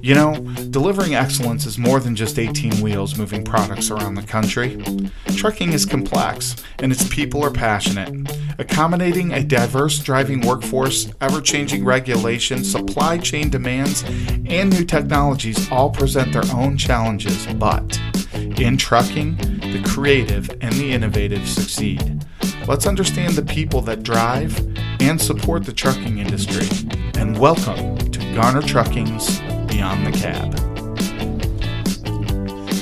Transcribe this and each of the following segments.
You know, delivering excellence is more than just 18 wheels moving products around the country. Trucking is complex, and its people are passionate. Accommodating a diverse driving workforce, ever changing regulations, supply chain demands, and new technologies all present their own challenges, but in trucking, the creative and the innovative succeed. Let's understand the people that drive and support the trucking industry. And welcome to Garner Trucking's Beyond the Cab.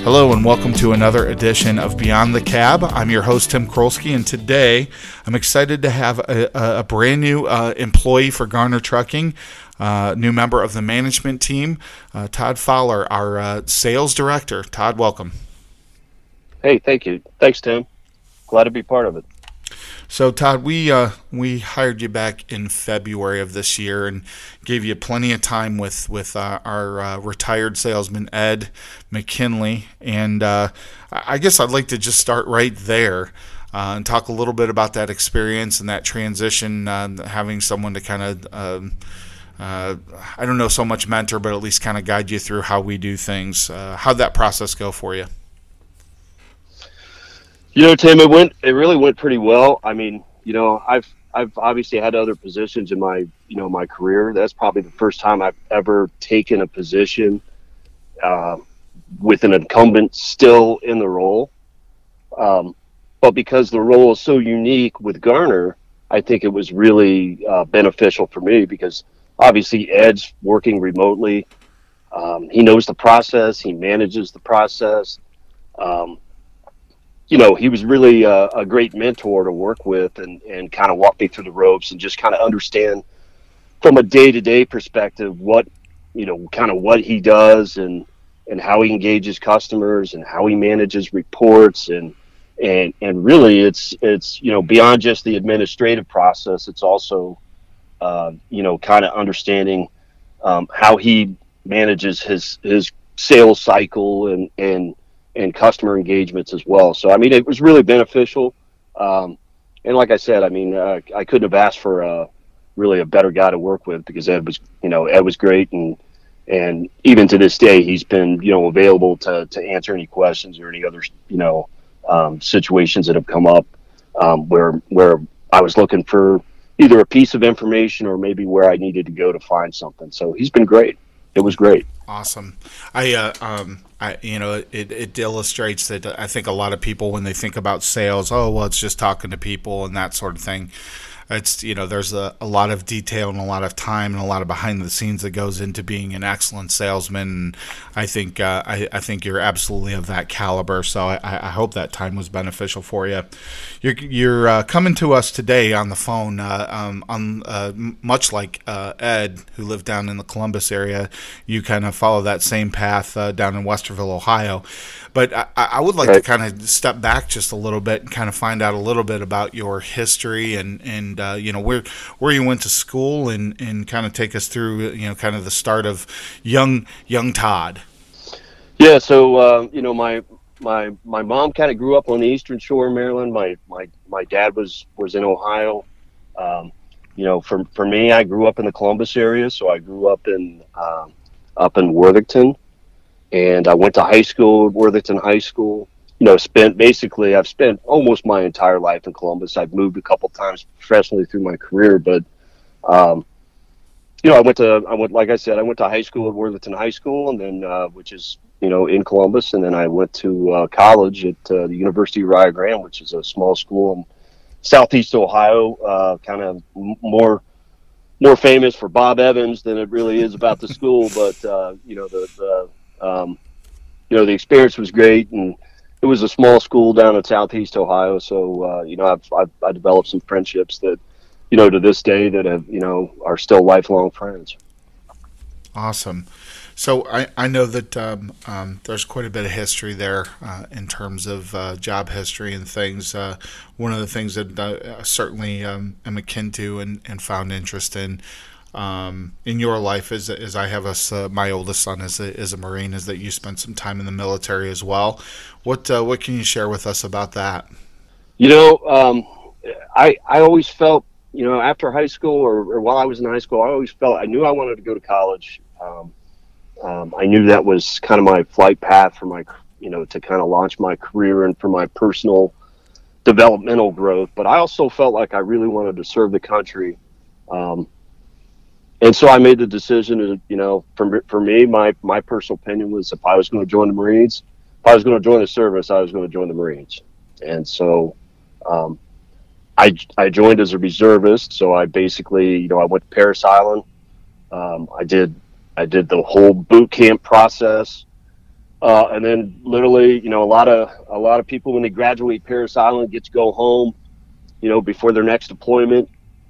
Hello, and welcome to another edition of Beyond the Cab. I'm your host, Tim Krolsky, and today I'm excited to have a, a brand new uh, employee for Garner Trucking, uh, new member of the management team, uh, Todd Fowler, our uh, sales director. Todd, welcome. Hey, thank you. Thanks, Tim. Glad to be part of it. So Todd, we uh, we hired you back in February of this year and gave you plenty of time with with uh, our uh, retired salesman Ed McKinley, and uh, I guess I'd like to just start right there. Uh, and talk a little bit about that experience and that transition, uh, having someone to kind of, um, I don't know so much mentor, but at least kind of guide you through how we do things. how'd that process go for you? You know, Tim, it went. It really went pretty well. I mean, you know, I've I've obviously had other positions in my you know my career. That's probably the first time I've ever taken a position uh, with an incumbent still in the role. Um, but because the role is so unique with Garner, I think it was really uh, beneficial for me because obviously Ed's working remotely. Um, he knows the process. He manages the process. Um, you know, he was really a, a, great mentor to work with and, and kind of walk me through the ropes and just kind of understand from a day to day perspective what, you know, kind of what he does and, and how he engages customers and how he manages reports and, and, and really it's, it's, you know, beyond just the administrative process, it's also, uh, you know, kind of understanding um, how he manages his, his sales cycle and, and, and customer engagements as well. So I mean, it was really beneficial. Um, and like I said, I mean, uh, I couldn't have asked for uh, really a better guy to work with because Ed was, you know, Ed was great, and and even to this day, he's been, you know, available to to answer any questions or any other, you know, um, situations that have come up um, where where I was looking for either a piece of information or maybe where I needed to go to find something. So he's been great. It was great. Awesome. I, uh, um, I, you know, it, it illustrates that I think a lot of people, when they think about sales, oh, well, it's just talking to people and that sort of thing it's you know there's a, a lot of detail and a lot of time and a lot of behind the scenes that goes into being an excellent salesman. And I think uh, I, I think you're absolutely of that caliber. So I, I hope that time was beneficial for you. You're, you're uh, coming to us today on the phone, uh, um, on uh, much like uh, Ed, who lived down in the Columbus area. You kind of follow that same path uh, down in Westerville, Ohio. But I, I would like right. to kind of step back just a little bit and kind of find out a little bit about your history and and uh, you know where where you went to school and and kind of take us through you know kind of the start of young young Todd. Yeah, so uh, you know my my my mom kind of grew up on the eastern shore of Maryland. My my my dad was was in Ohio. Um, you know, for for me, I grew up in the Columbus area, so I grew up in um, up in Worthington and I went to high school, Worthington High School. You know, spent basically I've spent almost my entire life in Columbus. I've moved a couple times professionally through my career, but um, you know, I went to I went like I said, I went to high school at Worthington High School, and then uh, which is you know in Columbus, and then I went to uh, college at uh, the University of Rio Grande, which is a small school in Southeast Ohio, uh, kind of more more famous for Bob Evans than it really is about the school. But uh, you know the, the um, you know, the experience was great, and it was a small school down in Southeast Ohio. So, uh, you know, I've, I've I developed some friendships that, you know, to this day that have, you know, are still lifelong friends. Awesome. So I, I know that um, um, there's quite a bit of history there uh, in terms of uh, job history and things. Uh, one of the things that I certainly um, am akin to and, and found interest in um, in your life as, as I have us, uh, my oldest son is a, a Marine, is that you spent some time in the military as well. What uh, what can you share with us about that? You know, um, I I always felt you know after high school or, or, while I was in high school, I always felt I knew I wanted to go to college. Um, um I knew that was kind of my flight path for my, you know, to kind of launch my career and for my personal developmental growth. But I also felt like I really wanted to serve the country. Um, and so I made the decision to, you know, for, for me, my, my personal opinion was if I was going to join the Marines, if I was going to join the service, I was going to join the Marines. And so, um, I, I joined as a reservist. So I basically, you know, I went to Parris Island. Um, I did, I did the whole boot camp process. Uh, and then literally, you know, a lot of, a lot of people when they graduate Parris Island get to go home, you know, before their next deployment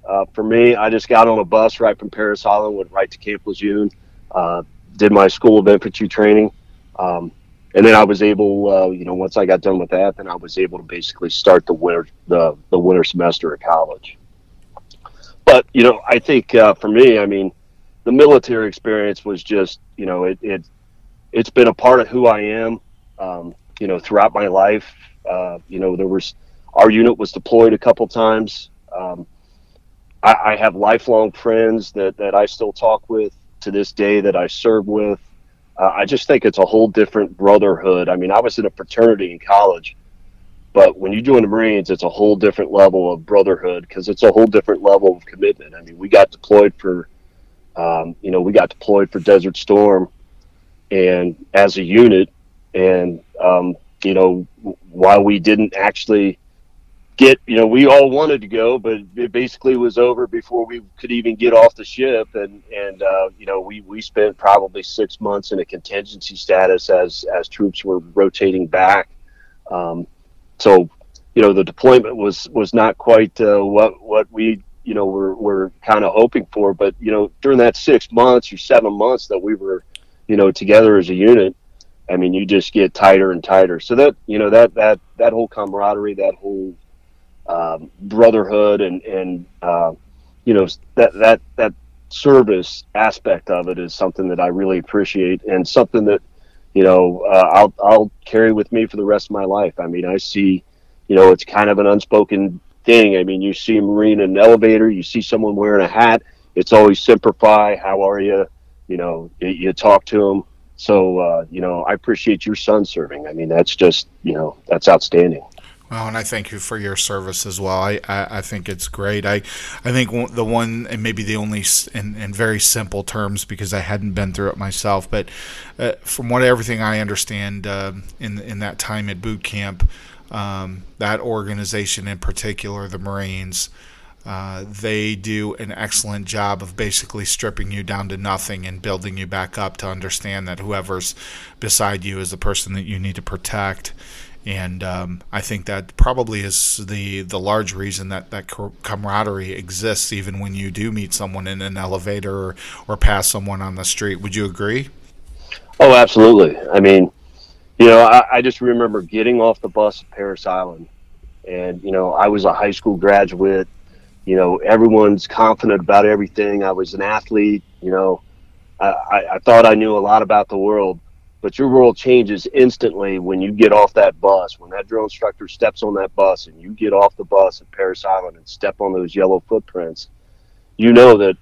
uh, for me, I just got on a bus right from Parris Island, went right to Camp Lejeune, uh, did my School of Infantry training, um, and then I was able, uh, you know, once I got done with that, then I was able to basically start the winter the the winter semester at college. But you know, I think uh, for me, I mean, the military experience was just, you know, it it it's been a part of who I am, um, you know, throughout my life. Uh, you know, there was our unit was deployed a couple times. Um, I, I have lifelong friends that, that I still talk with to this day that I serve with. Uh, I just think it's a whole different brotherhood. I mean, I was in a fraternity in college, but when you join the Marines, it's a whole different level of brotherhood because it's a whole different level of commitment. I mean, we got deployed for, um, you know, we got deployed for Desert Storm, and as a unit, and um, you know, while we didn't actually get you know we all wanted to go but it basically was over before we could even get off the ship. And and uh, you know we we spent probably six months in a contingency status as as troops were rotating back. Um, so you know the deployment was was not quite uh, what what we you know were were kind of hoping for. But you know during that six months or seven months that we were you know together as a unit I mean, you just get tighter and tighter. So that you know that that that whole camaraderie, that whole um, brotherhood and and uh, you know that that that service aspect of it is something that I really appreciate and something that you know uh, I'll I'll carry with me for the rest of my life. I mean, I see you know it's kind of an unspoken thing. I mean, you see a marine in an elevator, you see someone wearing a hat. It's always Semper Fi. How are you? You know, you, you talk to them. So, uh, you know, I appreciate your son serving. I mean, that's just, you know, that's outstanding. Well, and I thank you for your service as well. I, I, I think it's great. I, I think the one, and maybe the only, in, in very simple terms, because I hadn't been through it myself, but uh, from what everything I understand uh, in in that time at boot camp, um, that organization in particular, the Marines, uh, they do an excellent job of basically stripping you down to nothing and building you back up to understand that whoever's beside you is the person that you need to protect and um, I think that probably is the the large reason that that camaraderie exists even when you do meet someone in an elevator or, or pass someone on the street. Would you agree? Oh, absolutely. I mean, you know, I, I just remember getting off the bus at Parris Island, and you know, I was a high school graduate. You know, everyone's confident about everything. I was an athlete. You know, I, I thought I knew a lot about the world but your world changes instantly when you get off that bus. When that drill instructor steps on that bus and you get off the bus at Parris Island and step on those yellow footprints, you know that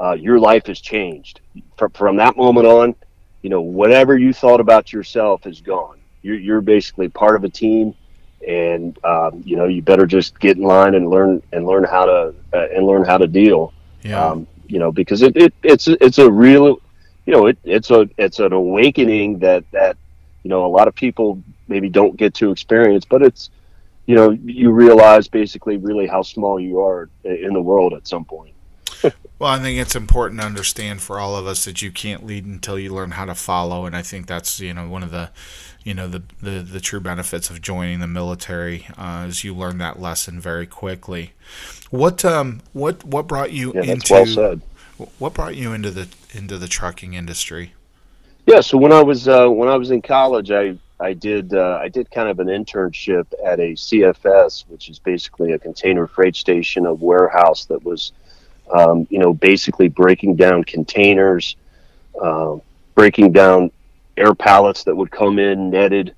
uh, your life has changed. From, from that moment on, you know, whatever you thought about yourself is gone. You're, you're basically part of a team, and um, you know you better just get in line and learn and learn how to uh, and learn how to deal. Yeah. Um, you know, because it, it it's it's a real you know, it, it's a it's an awakening that that you know a lot of people maybe don't get to experience, but it's you know you realize basically really how small you are in the world at some point. well, I think it's important to understand for all of us that you can't lead until you learn how to follow, and I think that's you know one of the you know the the, the true benefits of joining the military uh, is you learn that lesson very quickly. What um what what brought you yeah, into well what brought you into the into the trucking industry? Yeah, so when I was uh, when I was in college, I I did uh, I did kind of an internship at a CFS, which is basically a container freight station, a warehouse that was, um, you know, basically breaking down containers, uh, breaking down air pallets that would come in netted.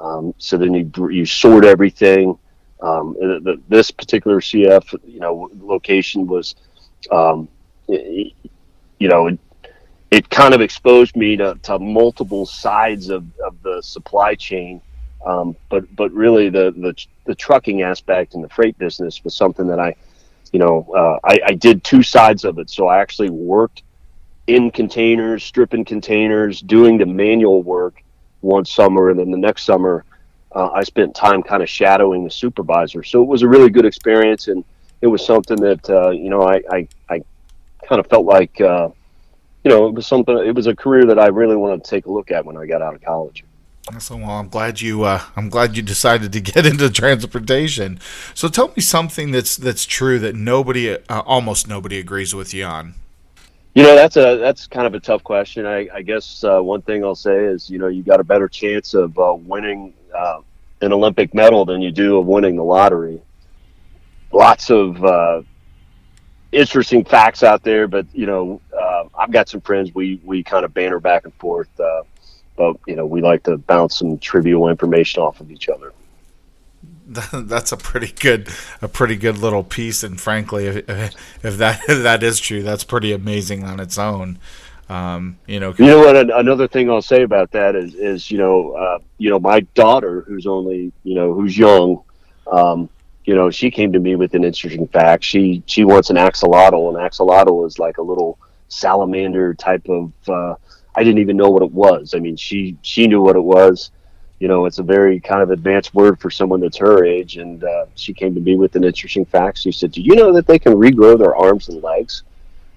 Um, so then you you sort everything. Um, the, the, this particular CF, you know, location was, um, you know, it kind of exposed me to, to multiple sides of, of the supply chain. Um, but but really the, the the trucking aspect and the freight business was something that I, you know, uh, I, I did two sides of it. So I actually worked in containers, stripping containers, doing the manual work one summer, and then the next summer uh, I spent time kind of shadowing the supervisor. So it was a really good experience, and it was something that uh, you know I I, I kind of felt like uh, you know it was something. It was a career that I really wanted to take a look at when I got out of college. So well, I'm glad you. Uh, I'm glad you decided to get into transportation. So tell me something that's that's true that nobody, uh, almost nobody, agrees with you on. You know, that's a that's kind of a tough question. I, I guess uh, one thing I'll say is, you know, you got a better chance of uh, winning uh, an Olympic medal than you do of winning the lottery. Lots of uh, interesting facts out there, but you know, uh, I've got some friends. We we kind of banter back and forth, uh, but you know, we like to bounce some trivial information off of each other. that's a pretty good a pretty good little piece and frankly if, if that if that is true that's pretty amazing on its own um, you know you know what another thing i'll say about that is is you know uh, you know my daughter who's only you know who's young um, you know she came to me with an interesting fact she she wants an axolotl and axolotl is like a little salamander type of uh, i didn't even know what it was i mean she she knew what it was you know, it's a very kind of advanced word for someone that's her age. And uh, she came to me with an interesting fact. She said, "Do you know that they can regrow their arms and legs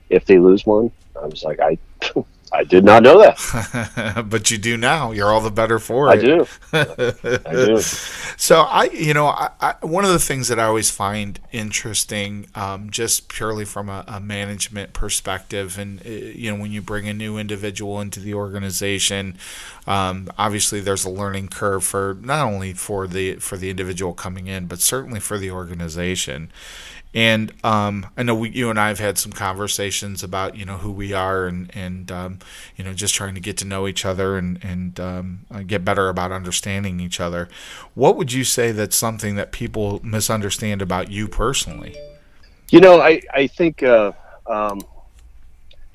if they lose one?" I was like, "I." I did not know that, but you do now. You're all the better for it. I do. I do. So I, you know, I, I, one of the things that I always find interesting, um, just purely from a, a, management perspective, and uh, you know, when you bring a new individual into the organization, um, obviously there's a learning curve for not only for the for the individual coming in, but certainly for the organization. And um, I know we, you and I have had some conversations about you know who we are and and um, you know just trying to get to know each other and and um, uh, get better about understanding each other. What would you say that's something that people misunderstand about you personally? You know, I I think uh, um,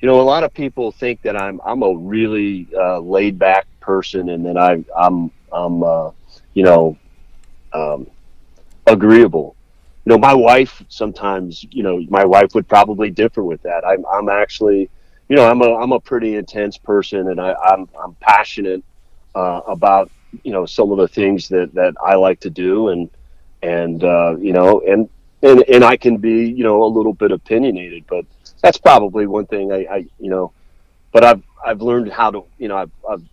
you know a lot of people think that I'm I'm a really uh, laid back person and that I I'm I'm uh, you know um, agreeable you know, my wife sometimes, you know, my wife would probably differ with that. I'm, I'm actually, you know, I'm a, I'm a pretty intense person and I, I'm, I'm passionate uh, about, you know, some of the things that, that I like to do and, and, uh, you know, and, and, and I can be, you know, a little bit opinionated, but that's probably one thing I, I you know, but I've, I've learned how to, you know, I've, I've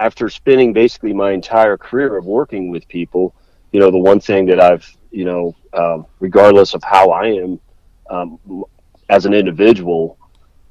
after spending basically my entire career of working with people, you know, the one thing that I've, you know, um, regardless of how I am um, as an individual,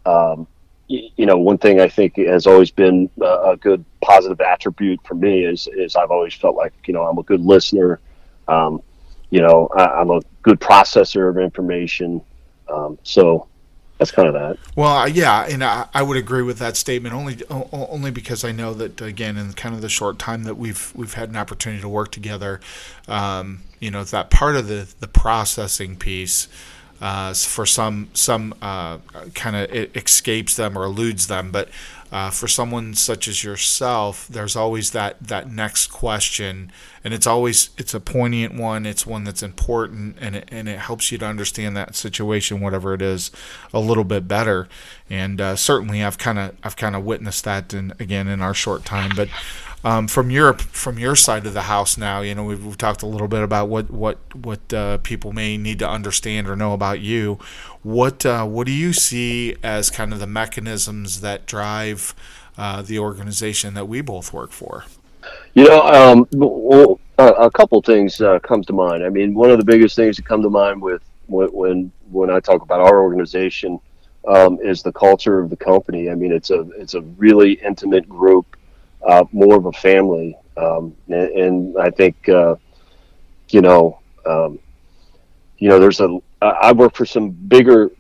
um, you, you, know, one thing I think has always been a, a, good positive attribute for me is, is I've always felt like, you know, I'm a good listener. Um, you know, I, am a good processor of information. Um, so, that's kind of that. Well, yeah, and I, I, would agree with that statement only only because I know that again, in kind of the short time that we've we've had an opportunity to work together, um, you know, that part of the the processing piece. Uh, for some, some uh, kind of escapes them or eludes them, but uh, for someone such as yourself, there's always that that next question, and it's always it's a poignant one. It's one that's important, and it, and it helps you to understand that situation, whatever it is, a little bit better. And uh, certainly, I've kind of I've kind of witnessed that, in, again in our short time, but. Um, from your from your side of the house now, you know we've, we've talked a little bit about what what what uh, people may need to understand or know about you. What uh, what do you see as kind of the mechanisms that drive uh, the organization that we both work for? You know, um, well, a couple things uh, comes to mind. I mean, one of the biggest things that come to mind with when when I talk about our organization um, is the culture of the company. I mean, it's a it's a really intimate group uh, more of a family. Um, and, and, I think, uh, you know, um, you know, there's a, I work for some bigger,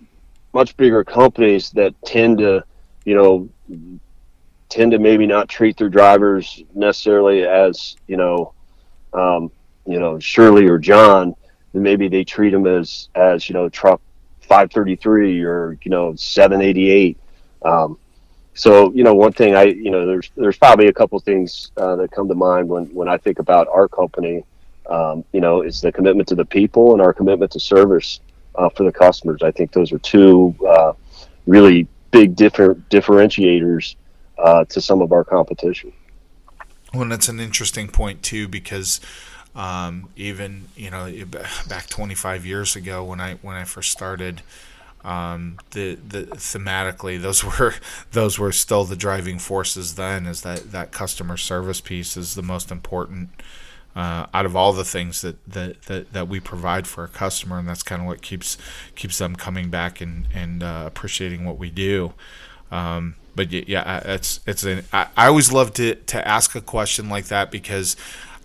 much bigger companies that tend to, you know, tend to maybe not treat their drivers necessarily as, you know, um, you know, Shirley or John, and maybe they treat them as, as, you know, truck 533 or, you know, 788. Um, so you know, one thing I you know, there's there's probably a couple things uh, that come to mind when when I think about our company. Um, you know, is the commitment to the people and our commitment to service uh, for the customers. I think those are two uh, really big different differentiators uh, to some of our competition. Well, that's an interesting point too, because um, even you know back 25 years ago when I when I first started, um, the the thematically those were those were still the driving forces then. Is that that customer service piece is the most important. Uh, out of all the things that, that, that, that we provide for a customer, and that's kind of what keeps keeps them coming back and and uh, appreciating what we do. Um, but yeah, it's it's an I, I always love to to ask a question like that because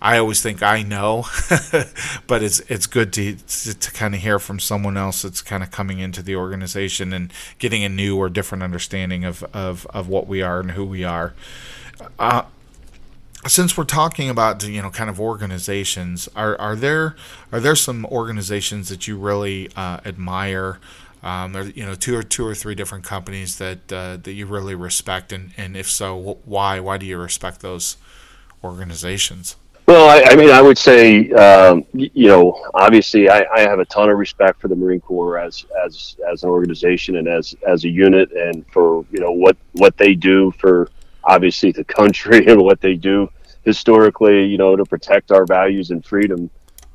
I always think I know, but it's it's good to to, to kind of hear from someone else that's kind of coming into the organization and getting a new or different understanding of of, of what we are and who we are. Uh, since we're talking about you know kind of organizations, are are there are there some organizations that you really uh, admire? Um, or you know, two or two or three different companies that uh, that you really respect, and, and if so, why? Why do you respect those organizations? Well, I, I mean, I would say, um, you know, obviously, I, I, have a ton of respect for the Marine Corps as as as an organization and as as a unit, and for you know what what they do for obviously the country and what they do historically, you know, to protect our values and freedom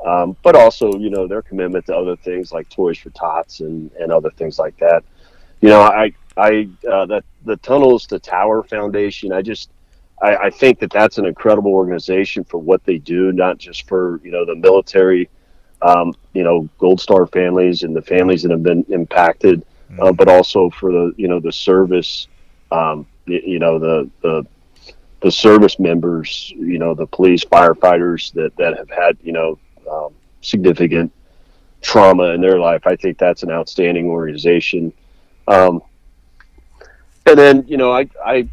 um, but also you know their commitment to other things like Toys for Tots and, and other things like that. You know, I I uh, that the Tunnels to Tower Foundation. I just I, I, think that that's an incredible organization for what they do, not just for you know the military, um, you know, Gold Star families and the families that have been impacted, mm-hmm. uh, but also for the you know the service, um, you, you know the the the service members, you know, the police, firefighters that, that have had, you know, um, significant trauma in their life. I think that's an outstanding organization. Um, and then you know, I, I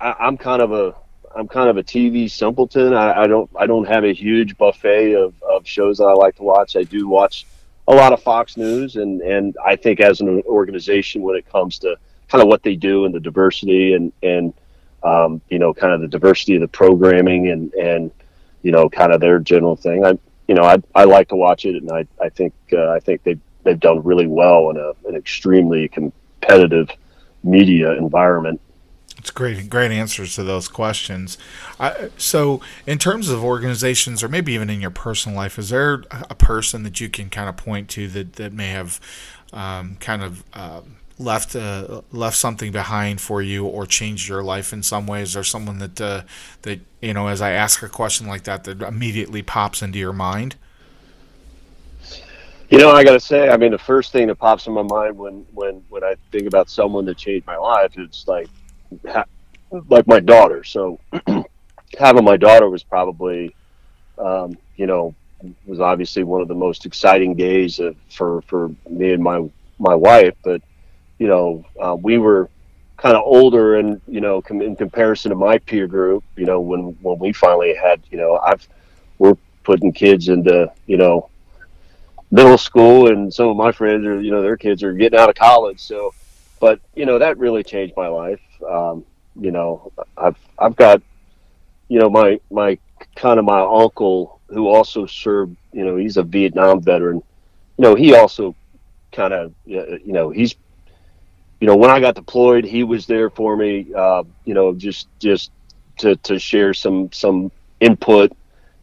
I am kind of a I'm kind of a TV simpleton. I, I, don't I don't have a huge buffet of, of shows that I like to watch. I do watch a lot of Fox News, and and I think as an organization, when it comes to kind of what they do and the diversity and and um, you know kind of the diversity of the programming and and you know kind of their general thing. I you know, I, I like to watch it, and I, I think uh, I think they've they've done really well in a, an extremely competitive media environment. It's great, great answers to those questions. I, so, in terms of organizations, or maybe even in your personal life, is there a person that you can kind of point to that that may have um, kind of uh, left uh, left something behind for you or changed your life in some ways or someone that uh, that you know as I ask a question like that that immediately pops into your mind you know I got to say I mean the first thing that pops in my mind when when when I think about someone that changed my life it's like ha- like my daughter so having my daughter was probably um, you know was obviously one of the most exciting days of, for for me and my my wife but you know, uh, we were kind of older and, you know, com- in comparison to my peer group, you know, when, when we finally had, you know, I've, we're putting kids into, you know, middle school and some of my friends are, you know, their kids are getting out of college. So, but, you know, that really changed my life. Um, you know, I've, I've got, you know, my, my kind of my uncle who also served, you know, he's a Vietnam veteran. You know, he also kind of, you know, he's you know, when I got deployed, he was there for me. Uh, you know, just just to, to share some some input,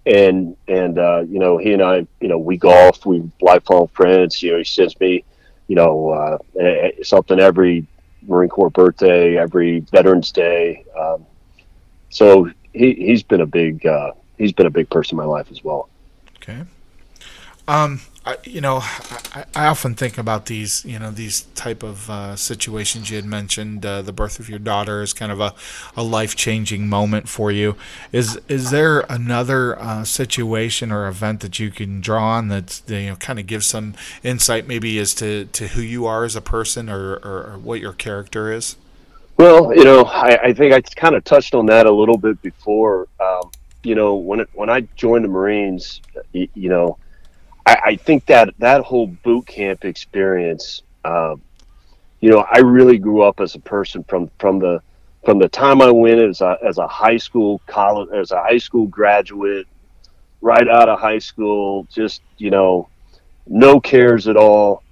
and and uh, you know, he and I, you know, we golf, we lifelong friends. You know, he sends me, you know, uh, something every Marine Corps birthday, every Veterans Day. Um, so he he's been a big uh, he's been a big person in my life as well. Okay. Um, I, you know, I, I, often think about these, you know, these type of uh, situations you had mentioned. Uh, the birth of your daughter is kind of a, a life changing moment for you. Is is there another uh, situation or event that you can draw on that you know kind of gives some insight, maybe as to, to who you are as a person or, or, or what your character is? Well, you know, I, I, think I kind of touched on that a little bit before. Um, you know, when it, when I joined the Marines, you, you know I, I think that that whole boot camp experience, um, you know, I really grew up as a person from from the from the time I went as a as a high school college as a high school graduate, right out of high school, just you know, no cares at all.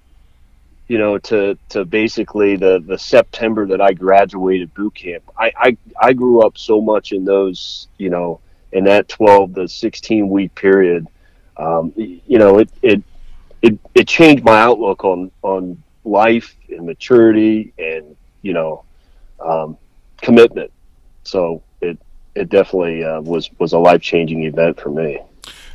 You know, to to basically the the September that I graduated boot camp. I I, I grew up so much in those you know in that twelve to sixteen week period. Um, you know, it it it it changed my outlook on on life and maturity and you know um, commitment. So it it definitely uh, was was a life changing event for me.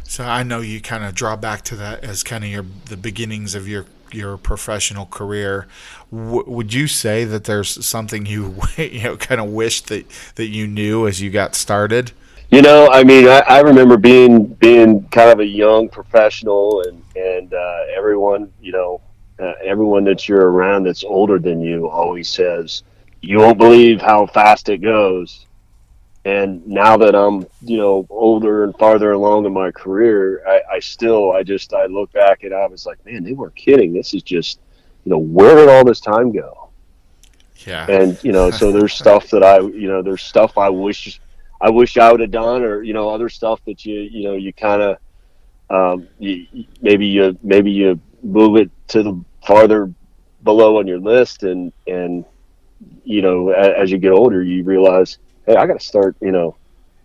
So I know you kind of draw back to that as kind of your the beginnings of your your professional career. W- would you say that there's something you you know kind of wish that that you knew as you got started? You know, I mean, I, I remember being being kind of a young professional, and and uh, everyone, you know, uh, everyone that you're around that's older than you always says, "You won't believe how fast it goes." And now that I'm, you know, older and farther along in my career, I, I still, I just, I look back and I was like, man, they weren't kidding. This is just, you know, where did all this time go? Yeah. And you know, so there's stuff that I, you know, there's stuff I wish I wish I would have done, or you know, other stuff that you you know you kind of um, maybe you maybe you move it to the farther below on your list, and and you know, as, as you get older, you realize, hey, I got to start, you know,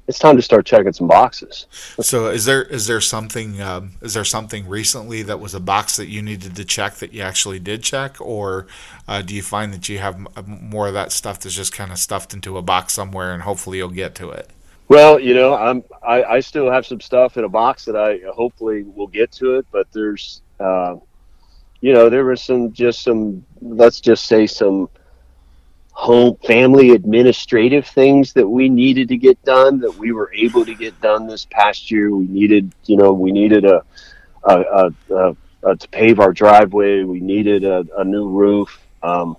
it's time to start checking some boxes. so is there is there something um, is there something recently that was a box that you needed to check that you actually did check, or uh, do you find that you have more of that stuff that's just kind of stuffed into a box somewhere and hopefully you'll get to it? Well, you know, I'm I, I still have some stuff in a box that I hopefully will get to it, but there's uh, you know there was some just some let's just say some home family administrative things that we needed to get done that we were able to get done this past year. We needed, you know, we needed a, a, a, a to pave our driveway. We needed a, new roof. Um,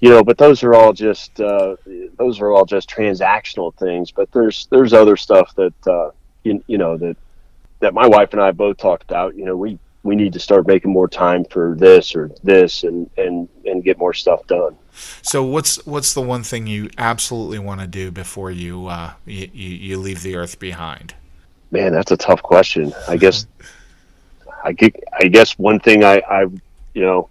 you know, but those are all just uh, those are all just transactional things. But there's there's other stuff that uh, you, you know that that my wife and I both talked about. You know, we we need to start making more time for this or this and and and get more stuff done. So what's what's the one thing you absolutely want to do before you uh, you, you leave the earth behind? Man, that's a tough question. I guess I get, I guess one thing I I you know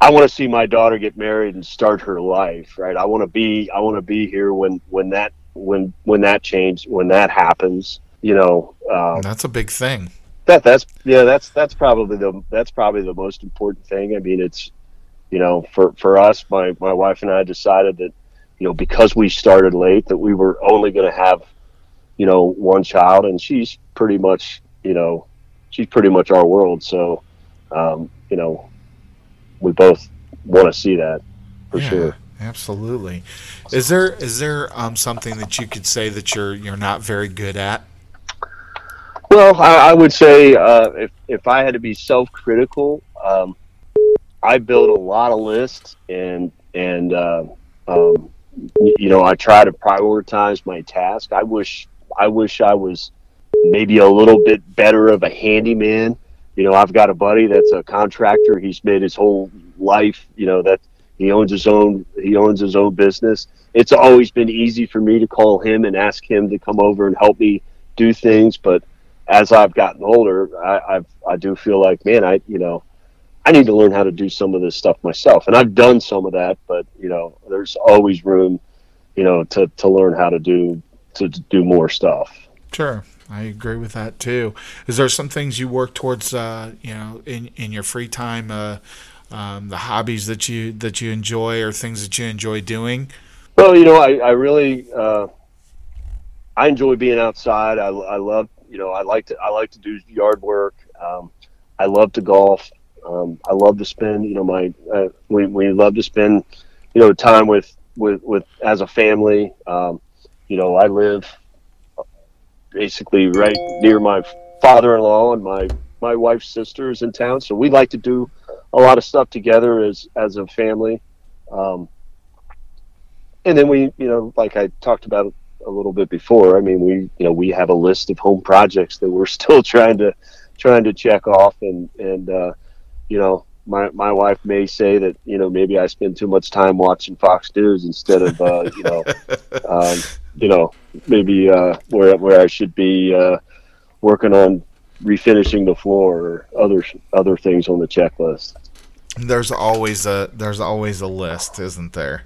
I want to see my daughter get married and start her life, right? I want to be I want to be here when when that when when that change when that happens, you know. Um, that's a big thing that that's yeah that's that's probably the that's probably the most important thing. I mean, it's you know for for us, my my wife and I decided that you know because we started late that we were only going to have you know one child, and she's pretty much you know she's pretty much our world. So um, you know we both want to see that for yeah. sure. Absolutely. Is there is there um, something that you could say that you're you're not very good at? Well, I, I would say uh, if if I had to be self-critical, um, I build a lot of lists and and uh, um, you know I try to prioritize my task. I wish I wish I was maybe a little bit better of a handyman. You know, I've got a buddy that's a contractor. He's made his whole life. You know that he owns his own he owns his own business. It's always been easy for me to call him and ask him to come over and help me do things, but as I've gotten older, I, I've I do feel like, man, I you know, I need to learn how to do some of this stuff myself, and I've done some of that, but you know, there's always room, you know, to to learn how to do to, to do more stuff. Sure. I agree with that too. Is there some things you work towards, uh, you know, in in your free time, uh, um, the hobbies that you that you enjoy, or things that you enjoy doing? Well, you know, I I really uh, I enjoy being outside. I, I love you know, I like to I like to do yard work. Um, I love to golf. Um, I love to spend, you know, my uh, we we love to spend, you know, time with with with as a family. Um, you know, I live basically right near my father-in-law and my my wife's sister is in town, so we like to do a lot of stuff together as as a family. Um, and then we, you know, like I talked about a little bit before. I mean, we you know we have a list of home projects that we're still trying to trying to check off, and and uh, you know my my wife may say that you know maybe I spend too much time watching Fox News instead of uh, you know um, you know maybe uh, where where I should be uh, working on refinishing the floor or other other things on the checklist. There's always a there's always a list, isn't there?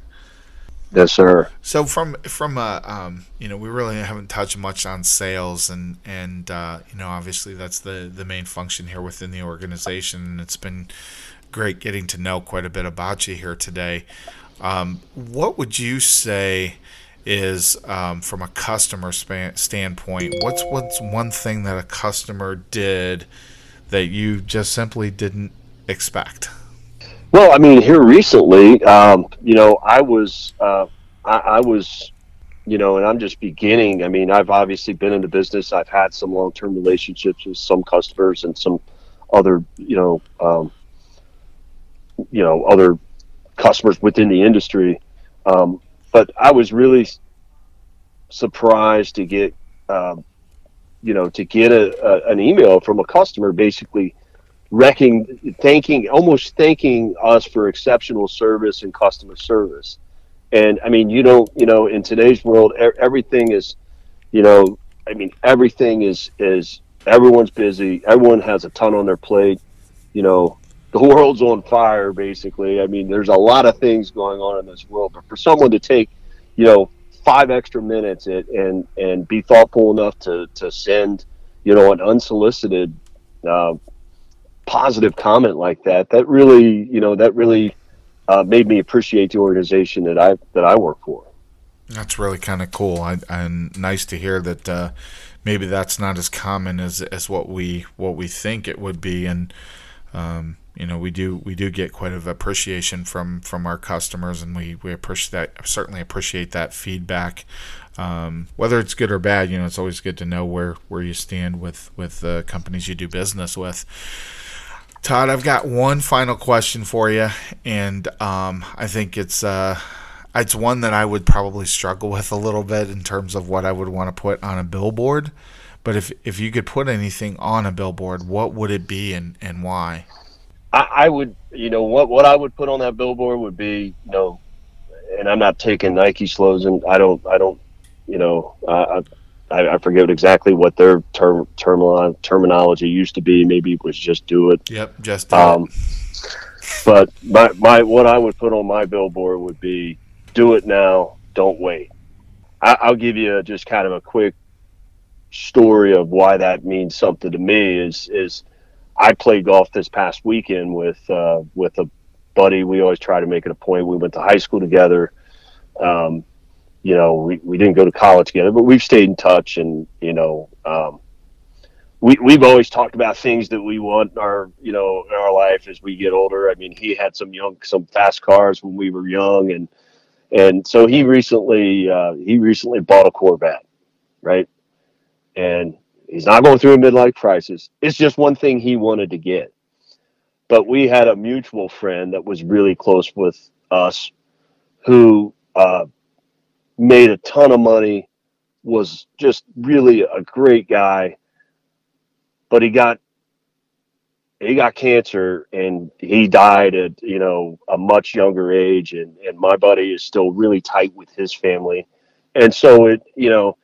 Yes, sir. So from from uh, um, you know, we really haven't touched much on sales, and and uh, you know, obviously that's the the main function here within the organization. And it's been great getting to know quite a bit about you here today. Um, what would you say is um, from a customer span- standpoint? What's what's one thing that a customer did that you just simply didn't expect? Well, I mean, here recently, um, you know, I was, uh, I, I, was, you know, and I'm just beginning. I mean, I've obviously been in the business. I've had some long-term relationships with some customers and some other, you know, um, you know, other customers within the industry. Um, but I was really surprised to get, um, you know, to get a, a, an email from a customer basically wrecking, thanking, almost thanking us for exceptional service and customer service. And I mean, you don't, you know, in today's world, everything is, you know, I mean, everything is is everyone's busy. Everyone has a ton on their plate. You know, the world's on fire, basically. I mean, there's a lot of things going on in this world, but for someone to take, you know, five extra minutes and and, and be thoughtful enough to to send, you know, an unsolicited uh, positive comment like that, that really, you know, that really uh, made me appreciate the organization that I that I work for. That's really kind of cool, I, and nice to hear that. Uh, maybe that's not as common as as what we what we think it would be, and um, you know we do we do get quite of appreciation from from our customers, and we we appreciate that certainly appreciate that feedback. Um, whether it's good or bad, you know, it's always good to know where where you stand with with the companies you do business with. Todd, I've got one final question for you, and um, I think it's uh, it's one that I would probably struggle with a little bit in terms of what I would want to put on a billboard. But if if you could put anything on a billboard, what would it be and, and why? I, I would, you know, what what I would put on that billboard would be, you know, and I'm not taking Nike slogan. I don't, I don't, you know, uh, I, I forget exactly what their term, term terminology used to be. Maybe it was just do it. Yep, just do um, it. But my, my what I would put on my billboard would be do it now, don't wait. I, will give you just kind of a quick story of why that means something to me. Is is I played golf this past weekend with uh, with a buddy. We always try to make it a point. We went to high school together. Um, you know, we, we didn't go to college together, but we've stayed in touch and, you know, um, we, we've always talked about things that we want our, you know, in our life as we get older. I mean, he had some young, some fast cars when we were young and, and so he recently, uh, he recently bought a Corvette, right? And he's not going through a midlife crisis. It's just one thing he wanted to get. But we had a mutual friend that was really close with us who, uh, made a ton of money, was just really a great guy, but he got he got cancer and he died at you know a much younger age. And and my buddy is still really tight with his family. And so it you know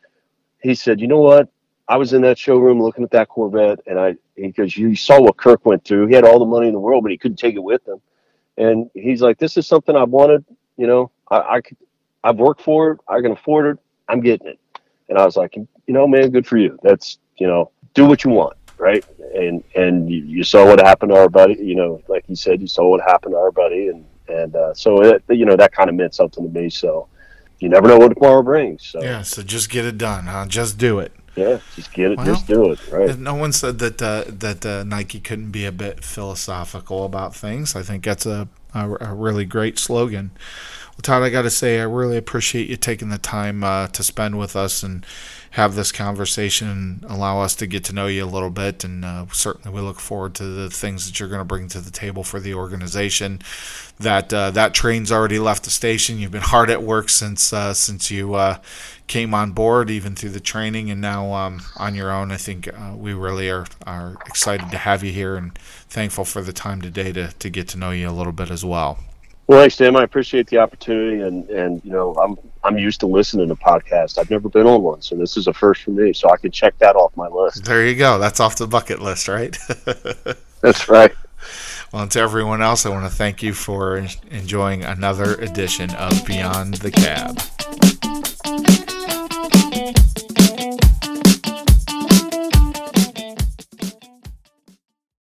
he said you know what? I was in that showroom looking at that corvette and i because you saw what kirk went through. He had all the money in the world but he couldn't take it with him. And he's like this is something i wanted you know i, I could I've worked for it. I can afford it. I'm getting it. And I was like, you know, man, good for you. That's, you know, do what you want. Right. And, and you, you saw what happened to our buddy, you know, like you said, you saw what happened to our buddy. And, and, uh, so it, you know, that kind of meant something to me. So you never know what tomorrow brings. So yeah. So just get it done, huh? Just do it. Yeah, just get it. Well, just do it. Right. No one said that uh, that uh, Nike couldn't be a bit philosophical about things. I think that's a, a, a really great slogan. Todd, I got to say, I really appreciate you taking the time uh, to spend with us and have this conversation and allow us to get to know you a little bit. And uh, certainly, we look forward to the things that you're going to bring to the table for the organization. That uh, that train's already left the station. You've been hard at work since uh, since you uh, came on board, even through the training, and now um, on your own. I think uh, we really are are excited to have you here and thankful for the time today to to get to know you a little bit as well. Well, thanks, Tim. I appreciate the opportunity, and and you know, I'm I'm used to listening to podcasts. I've never been on one, so this is a first for me. So I can check that off my list. There you go. That's off the bucket list, right? That's right. Well, and to everyone else, I want to thank you for enjoying another edition of Beyond the Cab.